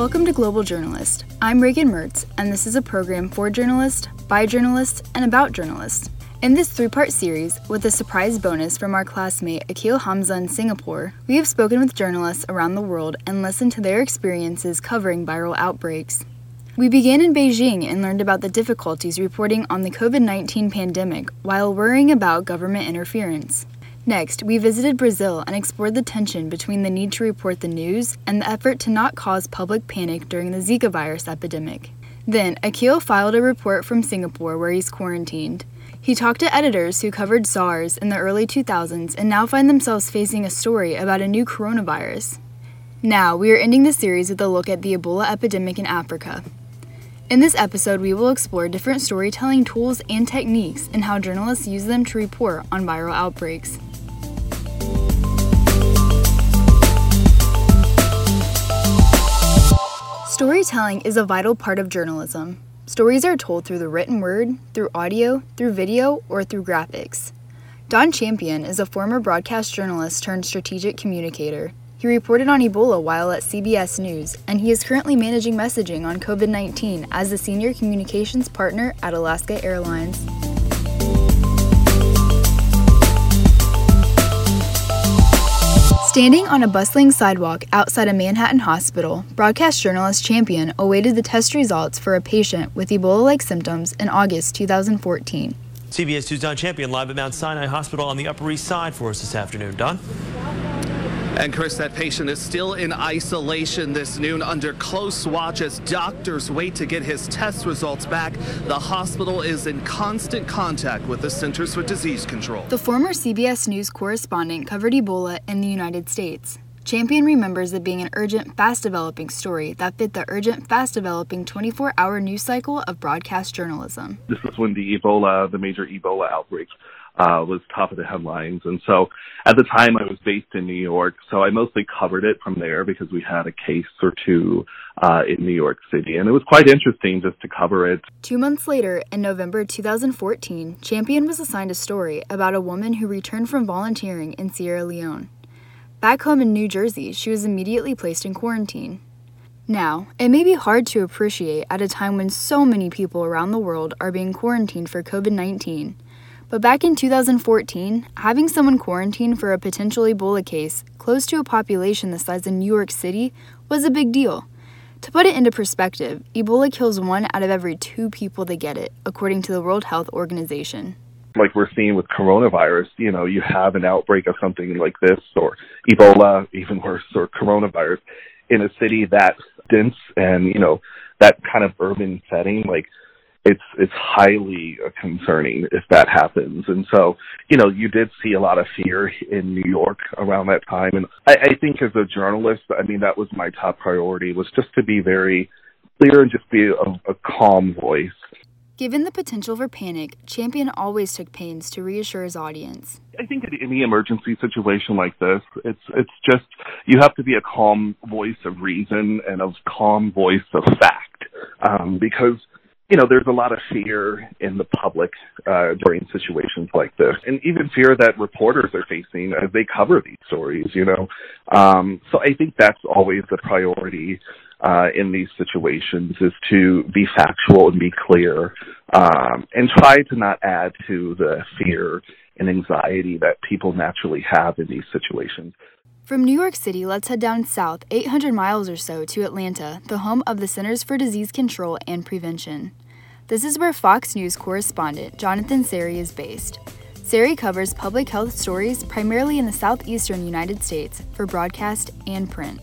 Welcome to Global Journalist. I'm Reagan Mertz, and this is a program for journalists, by journalists, and about journalists. In this three part series, with a surprise bonus from our classmate Akil Hamza in Singapore, we have spoken with journalists around the world and listened to their experiences covering viral outbreaks. We began in Beijing and learned about the difficulties reporting on the COVID 19 pandemic while worrying about government interference. Next, we visited Brazil and explored the tension between the need to report the news and the effort to not cause public panic during the Zika virus epidemic. Then, Akil filed a report from Singapore where he's quarantined. He talked to editors who covered SARS in the early 2000s and now find themselves facing a story about a new coronavirus. Now, we are ending the series with a look at the Ebola epidemic in Africa. In this episode, we will explore different storytelling tools and techniques and how journalists use them to report on viral outbreaks. Storytelling is a vital part of journalism. Stories are told through the written word, through audio, through video, or through graphics. Don Champion is a former broadcast journalist turned strategic communicator. He reported on Ebola while at CBS News, and he is currently managing messaging on COVID 19 as the senior communications partner at Alaska Airlines. Standing on a bustling sidewalk outside a Manhattan hospital, broadcast journalist Champion awaited the test results for a patient with Ebola like symptoms in August 2014. CBS 2's Don Champion live at Mount Sinai Hospital on the Upper East Side for us this afternoon. Don? And Chris, that patient is still in isolation this noon under close watch as doctors wait to get his test results back. The hospital is in constant contact with the Centers for Disease Control. The former CBS News correspondent covered Ebola in the United States. Champion remembers it being an urgent, fast developing story that fit the urgent, fast developing 24 hour news cycle of broadcast journalism. This was when the Ebola, the major Ebola outbreaks uh, was top of the headlines. And so at the time I was based in New York, so I mostly covered it from there because we had a case or two uh, in New York City. And it was quite interesting just to cover it. Two months later, in November 2014, Champion was assigned a story about a woman who returned from volunteering in Sierra Leone. Back home in New Jersey, she was immediately placed in quarantine. Now, it may be hard to appreciate at a time when so many people around the world are being quarantined for COVID 19 but back in 2014, having someone quarantined for a potential Ebola case close to a population the size of New York City was a big deal. To put it into perspective, Ebola kills one out of every two people that get it, according to the World Health Organization. Like we're seeing with coronavirus, you know, you have an outbreak of something like this, or Ebola, even worse, or coronavirus, in a city that dense and, you know, that kind of urban setting. Like it's it's highly concerning if that happens. And so, you know, you did see a lot of fear in New York around that time. And I, I think as a journalist, I mean, that was my top priority was just to be very clear and just be a, a calm voice. Given the potential for panic, Champion always took pains to reassure his audience. I think in any emergency situation like this, it's it's just you have to be a calm voice of reason and a calm voice of fact, um, because you know, there's a lot of fear in the public uh, during situations like this, and even fear that reporters are facing as they cover these stories. You know, um, so I think that's always the priority uh, in these situations is to be factual and be clear, um, and try to not add to the fear and anxiety that people naturally have in these situations. From New York City, let's head down south 800 miles or so to Atlanta, the home of the Centers for Disease Control and Prevention. This is where Fox News correspondent Jonathan Serrie is based. Serrie covers public health stories primarily in the southeastern United States for broadcast and print.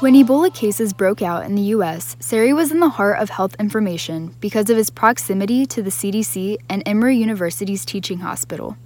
When Ebola cases broke out in the U.S., Serrie was in the heart of health information because of his proximity to the CDC and Emory University's teaching hospital.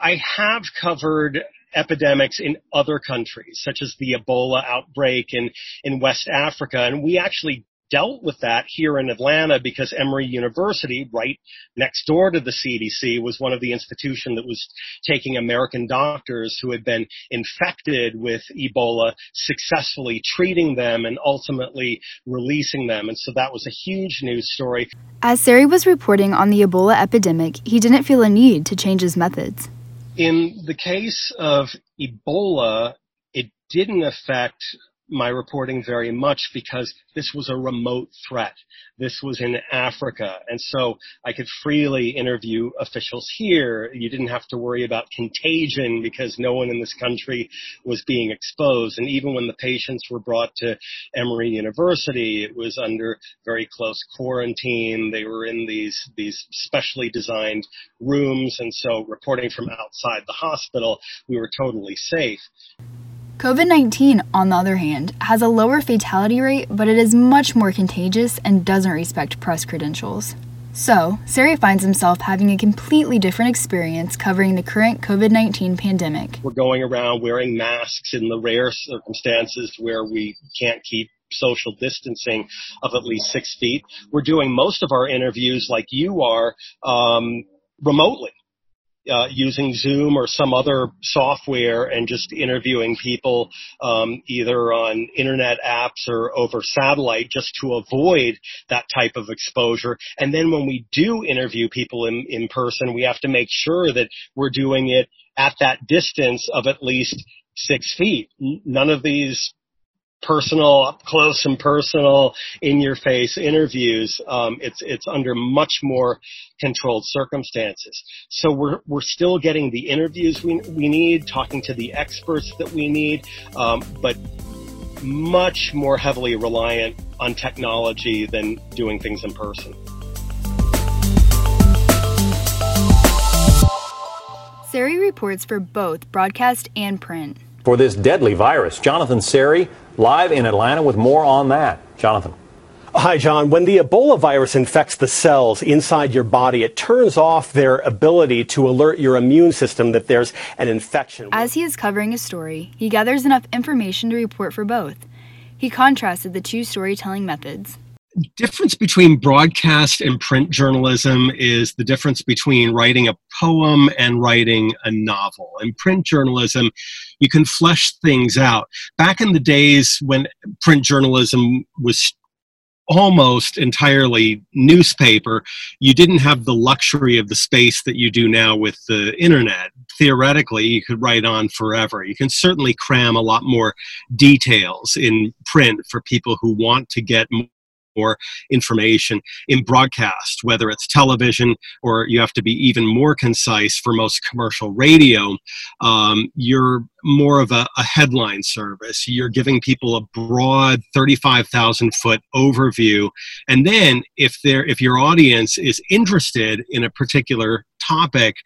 I have covered epidemics in other countries, such as the Ebola outbreak in, in West Africa, and we actually dealt with that here in Atlanta because Emory University, right next door to the CDC, was one of the institutions that was taking American doctors who had been infected with Ebola, successfully treating them and ultimately releasing them. And so that was a huge news story. As Serrie was reporting on the Ebola epidemic, he didn't feel a need to change his methods In the case of Ebola, it didn't affect my reporting very much because this was a remote threat. This was in Africa. And so I could freely interview officials here. You didn't have to worry about contagion because no one in this country was being exposed. And even when the patients were brought to Emory University, it was under very close quarantine. They were in these, these specially designed rooms. And so reporting from outside the hospital, we were totally safe. COVID 19, on the other hand, has a lower fatality rate, but it is much more contagious and doesn't respect press credentials. So, Serrie finds himself having a completely different experience covering the current COVID 19 pandemic. We're going around wearing masks in the rare circumstances where we can't keep social distancing of at least six feet. We're doing most of our interviews like you are um, remotely uh, using Zoom or some other software and just interviewing people um, either on internet apps or over satellite just to avoid that type of exposure. And then when we do interview people in, in person, we have to make sure that we're doing it at that distance of at least six feet. None of these personal, up close and personal, in your face interviews. Um, it's it's under much more controlled circumstances. So we're we're still getting the interviews we we need, talking to the experts that we need, um, but much more heavily reliant on technology than doing things in person. Serrie reports for both broadcast and print. For this deadly virus, Jonathan Serrie live in Atlanta with more on that. Jonathan. Hi, John. When the Ebola virus infects the cells inside your body, it turns off their ability to alert your immune system that there's an infection. As he is covering a story, he gathers enough information to report for both. He contrasted the two storytelling methods difference between broadcast and print journalism is the difference between writing a poem and writing a novel. In print journalism, you can flesh things out. Back in the days when print journalism was almost entirely newspaper, you didn't have the luxury of the space that you do now with the internet. Theoretically, you could write on forever. You can certainly cram a lot more details in print for people who want to get more information in broadcast, whether it's television or you have to be even more concise for most commercial radio. Um, you're more of a, a, headline service. You're giving people a broad 35,000 foot overview. And then if if your audience is interested in a particular topic,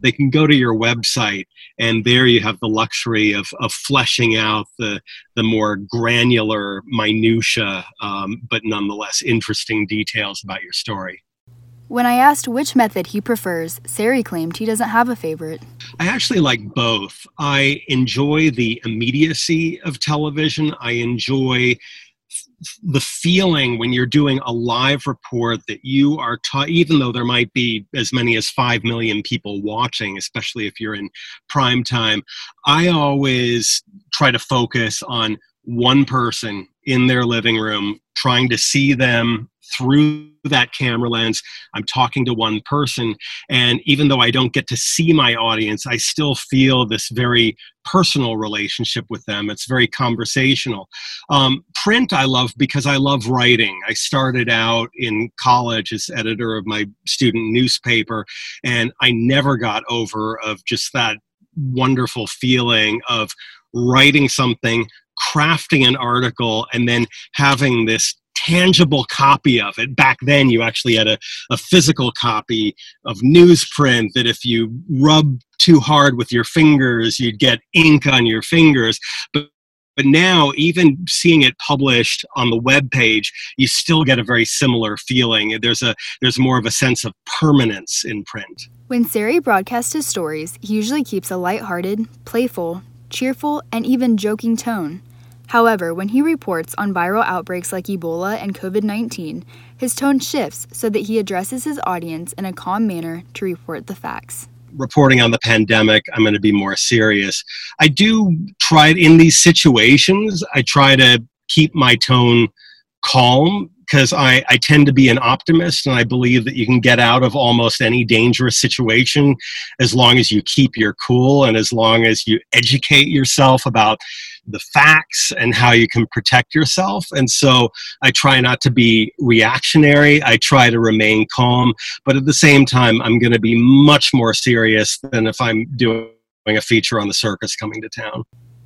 they can go to your website and there you have the luxury of, of fleshing out the, the more granular minutia um, but nonetheless interesting details about your story when I asked which method he prefers, Serrie claimed he doesn't have a favorite. I actually like both. I enjoy the immediacy of television. I enjoy the feeling when you're doing a live report that you are taught, even though there might be as many as 5 million people watching, especially if you're in prime time, I always try to focus on one person in their living room, trying to see them through that camera lens. I'm talking to one person. And even though I don't get to see my audience, I still feel this very personal relationship with them. It's very conversational. Um, print, I love because I love writing. I started out in college as editor of my student newspaper, and I never got over of just that wonderful feeling of writing something crafting an article and then having this tangible copy of it. Back then, you actually had a, a physical copy of newsprint that if you rub too hard with your fingers, you'd get ink on your fingers. But but now, even seeing it published on the web page, you still get a very similar feeling. There's a there's more of a sense of permanence in print. When Serrie broadcasts his stories, he usually keeps a light-hearted, playful, cheerful, and even joking tone. However, when he reports on viral outbreaks like Ebola and COVID 19, his tone shifts so that he addresses his audience in a calm manner to report the facts. Reporting on the pandemic, I'm going to be more serious. I do try in these situations, I try to keep my tone calm because I, I tend to be an optimist and I believe that you can get out of almost any dangerous situation as long as you keep your cool and as long as you educate yourself about the facts and how you can protect yourself. And so I try not to be reactionary. I try to remain calm, but at the same time, I'm going to be much more serious than if I'm doing a feature on the circus coming to town.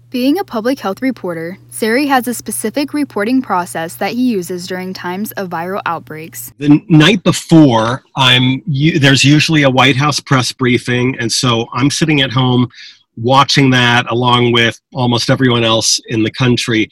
Being a public health reporter, Serrie has a specific reporting process that he uses during times of viral outbreaks. The night before, I'm there's usually a White House press briefing, and so I'm sitting at home watching that along with almost everyone else in the country.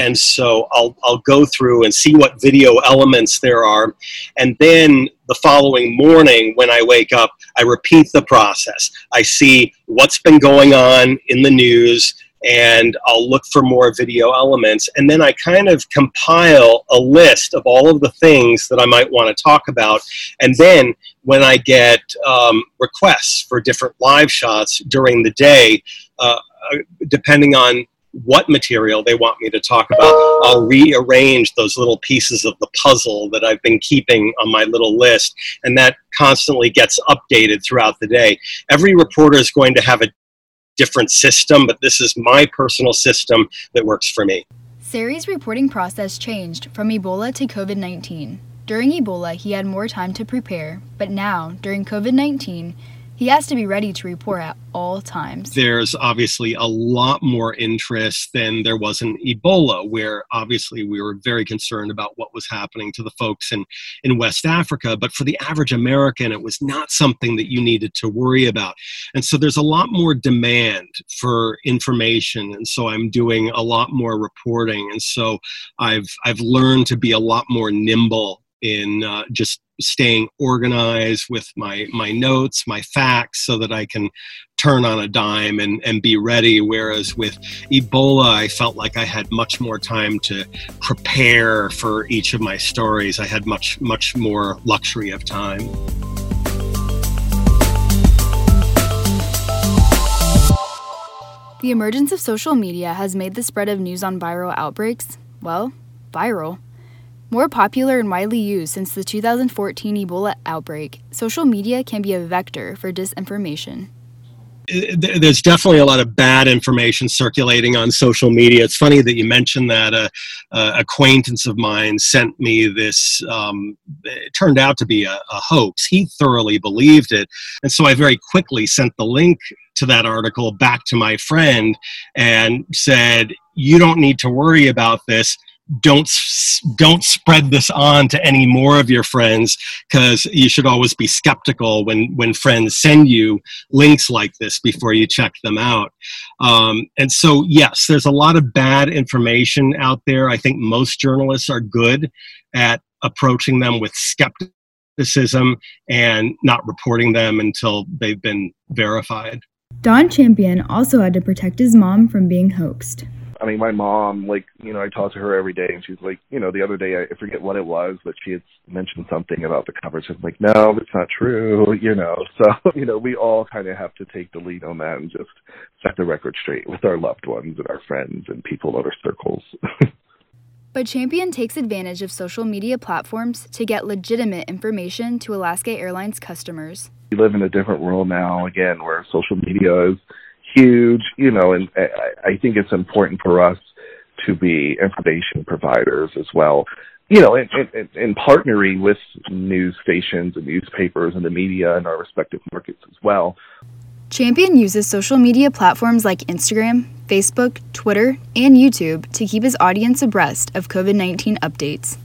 And so I'll, I'll go through and see what video elements there are. And then the following morning, when I wake up, I repeat the process. I see what's been going on in the news and I'll look for more video elements. And then I kind of compile a list of all of the things that I might want to talk about. And then when I get um, requests for different live shots during the day, uh, depending on what material they want me to talk about, I'll rearrange those little pieces of the puzzle that I've been keeping on my little list, and that constantly gets updated throughout the day. Every reporter is going to have a different system, but this is my personal system that works for me. Serrie's reporting process changed from Ebola to COVID 19. During Ebola, he had more time to prepare, but now, during COVID 19, he has to be ready to report at all times. There's obviously a lot more interest than there was in Ebola, where obviously we were very concerned about what was happening to the folks in, in West Africa. But for the average American, it was not something that you needed to worry about. And so there's a lot more demand for information. And so I'm doing a lot more reporting. And so I've, I've learned to be a lot more nimble in uh, just staying organized with my my notes my facts so that i can turn on a dime and, and be ready. Whereas with ebola i felt like i had much more time to prepare for each of my stories. I had much much more luxury of time. The emergence of social media has made the spread of news on viral outbreaks well viral more popular and widely used since the 2014 Ebola outbreak, social media can be a vector for disinformation. There's definitely a lot of bad information circulating on social media. It's funny that you mentioned that. A, a acquaintance of mine sent me this. Um, it turned out to be a, a hoax. He thoroughly believed it, and so I very quickly sent the link to that article back to my friend and said, "You don't need to worry about this." Don't don't spread this on to any more of your friends because you should always be skeptical when when friends send you links like this before you check them out. Um, and so yes there's a lot of bad information out there. I think most journalists are good at approaching them with skepticism and not reporting them until they've been verified. Don champion also had to protect his mom from being hoaxed I mean, my mom, like, you know, I talk to her every day, and she's like, you know, the other day, I forget what it was, but she had mentioned something about the coverage. I'm like, no, it's not true, you know. So, you know, we all kind of have to take the lead on that and just set the record straight with our loved ones and our friends and people in our circles. but Champion takes advantage of social media platforms to get legitimate information to Alaska Airlines customers. We live in a different world now, again, where social media is huge, you know, and I, think it's important for us to be information providers as well. You know, in, in, in partnering with news stations and newspapers and the media in our respective markets as well. Champion uses social media platforms like Instagram, Facebook, Twitter, and YouTube to keep his audience abreast of COVID 19 updates.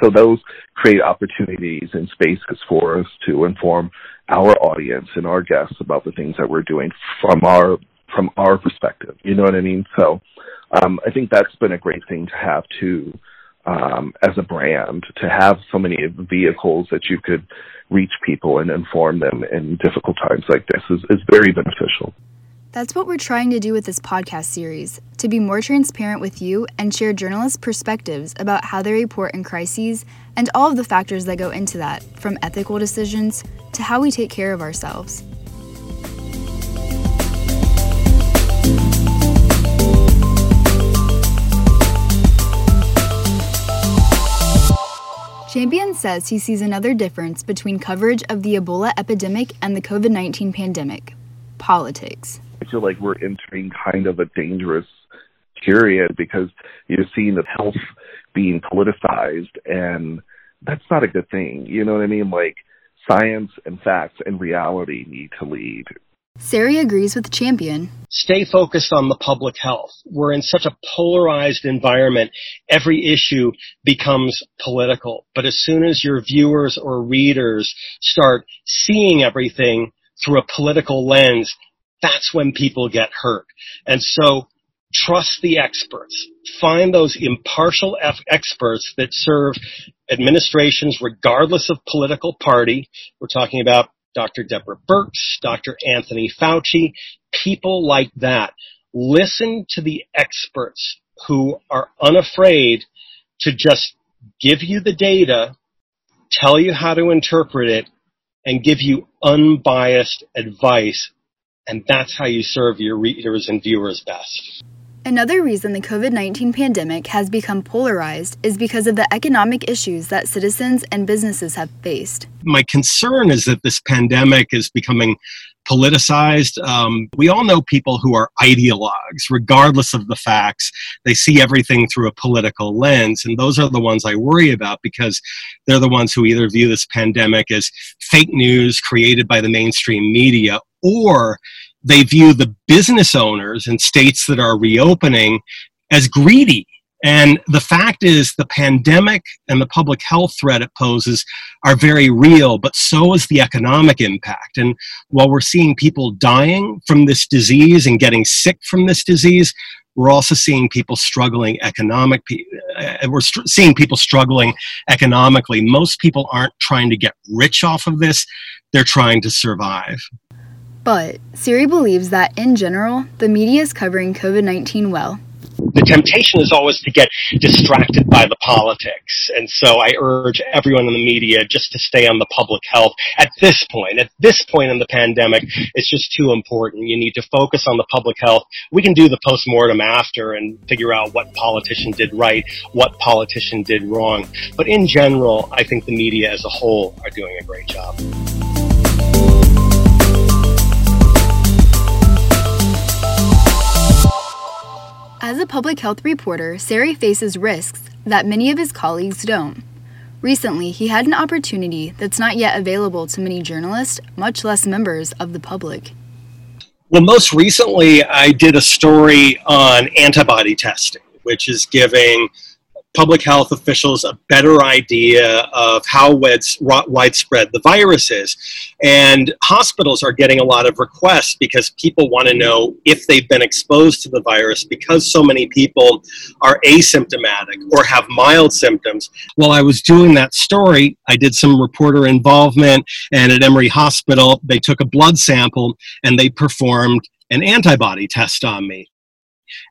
So those create opportunities and spaces for us to inform our audience and our guests about the things that we're doing from our from our perspective. You know what I mean? So um, I think that's been a great thing to have too um, as a brand to have so many vehicles that you could reach people and inform them in difficult times like this is, is very beneficial. That's what we're trying to do with this podcast series to be more transparent with you and share journalists' perspectives about how they report in crises and all of the factors that go into that, from ethical decisions to how we take care of ourselves. Champion says he sees another difference between coverage of the Ebola epidemic and the COVID 19 pandemic politics. I feel like we're entering kind of a dangerous period because you're seeing the health being politicized, and that's not a good thing. You know what I mean? Like, science and facts and reality need to lead. Serrie agrees with the Champion. Stay focused on the public health. We're in such a polarized environment. Every issue becomes political. But as soon as your viewers or readers start seeing everything through a political lens, that's when people get hurt. And so trust the experts. Find those impartial F- experts that serve administrations regardless of political party. We're talking about Dr. Deborah Birx, Dr. Anthony Fauci, people like that. Listen to the experts who are unafraid to just give you the data, tell you how to interpret it, and give you unbiased advice. And that's how you serve your readers and viewers best. Another reason the COVID 19 pandemic has become polarized is because of the economic issues that citizens and businesses have faced. My concern is that this pandemic is becoming politicized. Um, we all know people who are ideologues, regardless of the facts. They see everything through a political lens, and those are the ones I worry about because they're the ones who either view this pandemic as fake news created by the mainstream media or they view the business owners in states that are reopening as greedy. And the fact is, the pandemic and the public health threat it poses are very real, but so is the economic impact. And while we're seeing people dying from this disease and getting sick from this disease, we're also seeing people struggling economic uh, we're seeing people struggling economically most people aren't trying to get rich off of this they're trying to survive but Serrie believes that, in general, the media is covering COVID 19 well. The temptation is always to get distracted by the politics. And so I urge everyone in the media just to stay on the public health at this point. At this point in the pandemic, it's just too important. You need to focus on the public health. We can do the postmortem after and figure out what politician did right, what politician did wrong. But in general, I think the media as a whole are doing a great job. As a public health reporter, Serrie faces risks that many of his colleagues don't. Recently, he had an opportunity that's not yet available to many journalists, much less members of the public. Well, most recently, I did a story on antibody testing, which is giving public health officials a better idea of how widespread the virus is. And hospitals are getting a lot of requests because people want to know if they've been exposed to the virus because so many people are asymptomatic or have mild symptoms. While I was doing that story, I did some reporter involvement, and at Emory Hospital, they took a blood sample and they performed an antibody test on me.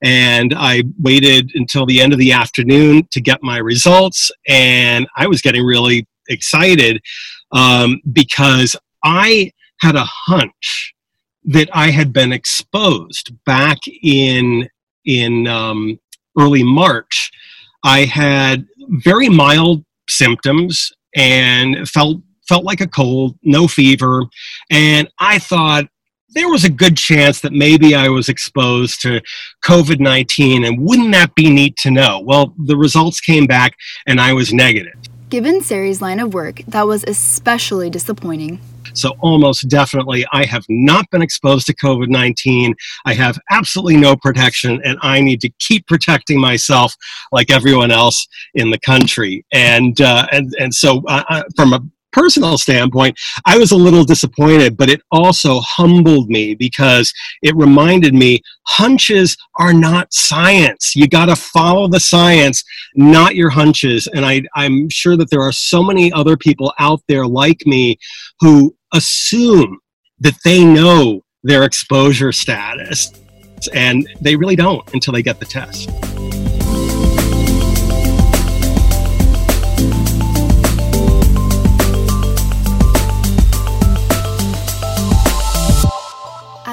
And I waited until the end of the afternoon to get my results. And I was getting really excited um, because I had a hunch that I had been exposed back in in um, early March. I had very mild symptoms and felt felt like a cold, no fever, and I thought there was a good chance that maybe I was exposed to COVID 19, and wouldn't that be neat to know? Well, the results came back and I was negative. Given Serrie's line of work, that was especially disappointing. So, almost definitely, I have not been exposed to COVID 19. I have absolutely no protection, and I need to keep protecting myself like everyone else in the country. And, uh, and, and so, uh, from a personal standpoint, I was a little disappointed, but it also humbled me because it reminded me hunches are not science. You got to follow the science, not your hunches. And I, I'm sure that there are so many other people out there like me who assume that they know their exposure status, and they really don't until they get the test.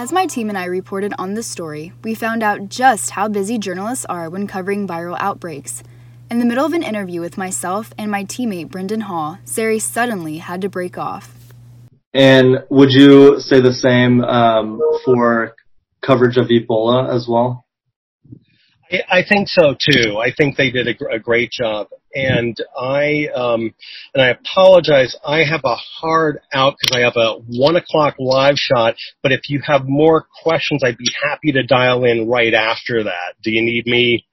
As my team and I reported on this story, we found out just how busy journalists are when covering viral outbreaks. In the middle of an interview with myself and my teammate Brendan Hall, Serrie suddenly had to break off. And would you say the same um, for coverage of Ebola as well? I, think so too. I think they did a, a great job, and I um, and I apologize. I have a hard out because I have a one o'clock live shot. But if you have more questions, I'd be happy to dial in right after that. Do you need me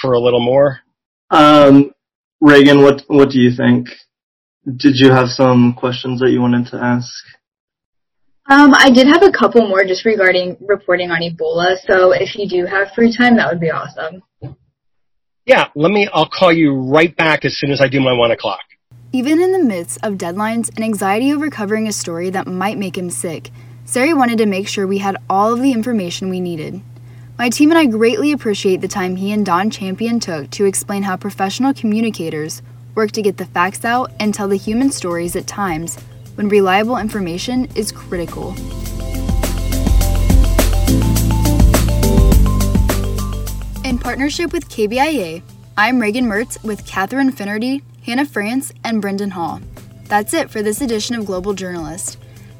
for a little more? Um, Reagan, what what do you think? Did you have some questions that you wanted to ask? Um, I did have a couple more just regarding reporting on Ebola. So if you do have free time, that would be awesome. Yeah, let me. I'll call you right back as soon as I do my one o'clock. Even in the midst of deadlines and anxiety over covering a story that might make him sick, Serrie wanted to make sure we had all of the information we needed. My team and I greatly appreciate the time he and Don Champion took to explain how professional communicators work to get the facts out and tell the human stories at times when reliable information is critical. Partnership with KBIA, I'm Reagan Mertz with Catherine Finnerty, Hannah France, and Brendan Hall. That's it for this edition of Global Journalist.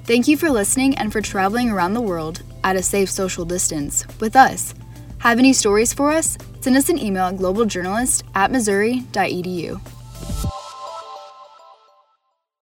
Thank you for listening and for traveling around the world at a safe social distance with us. Have any stories for us? Send us an email at globaljournalist at missouri.edu.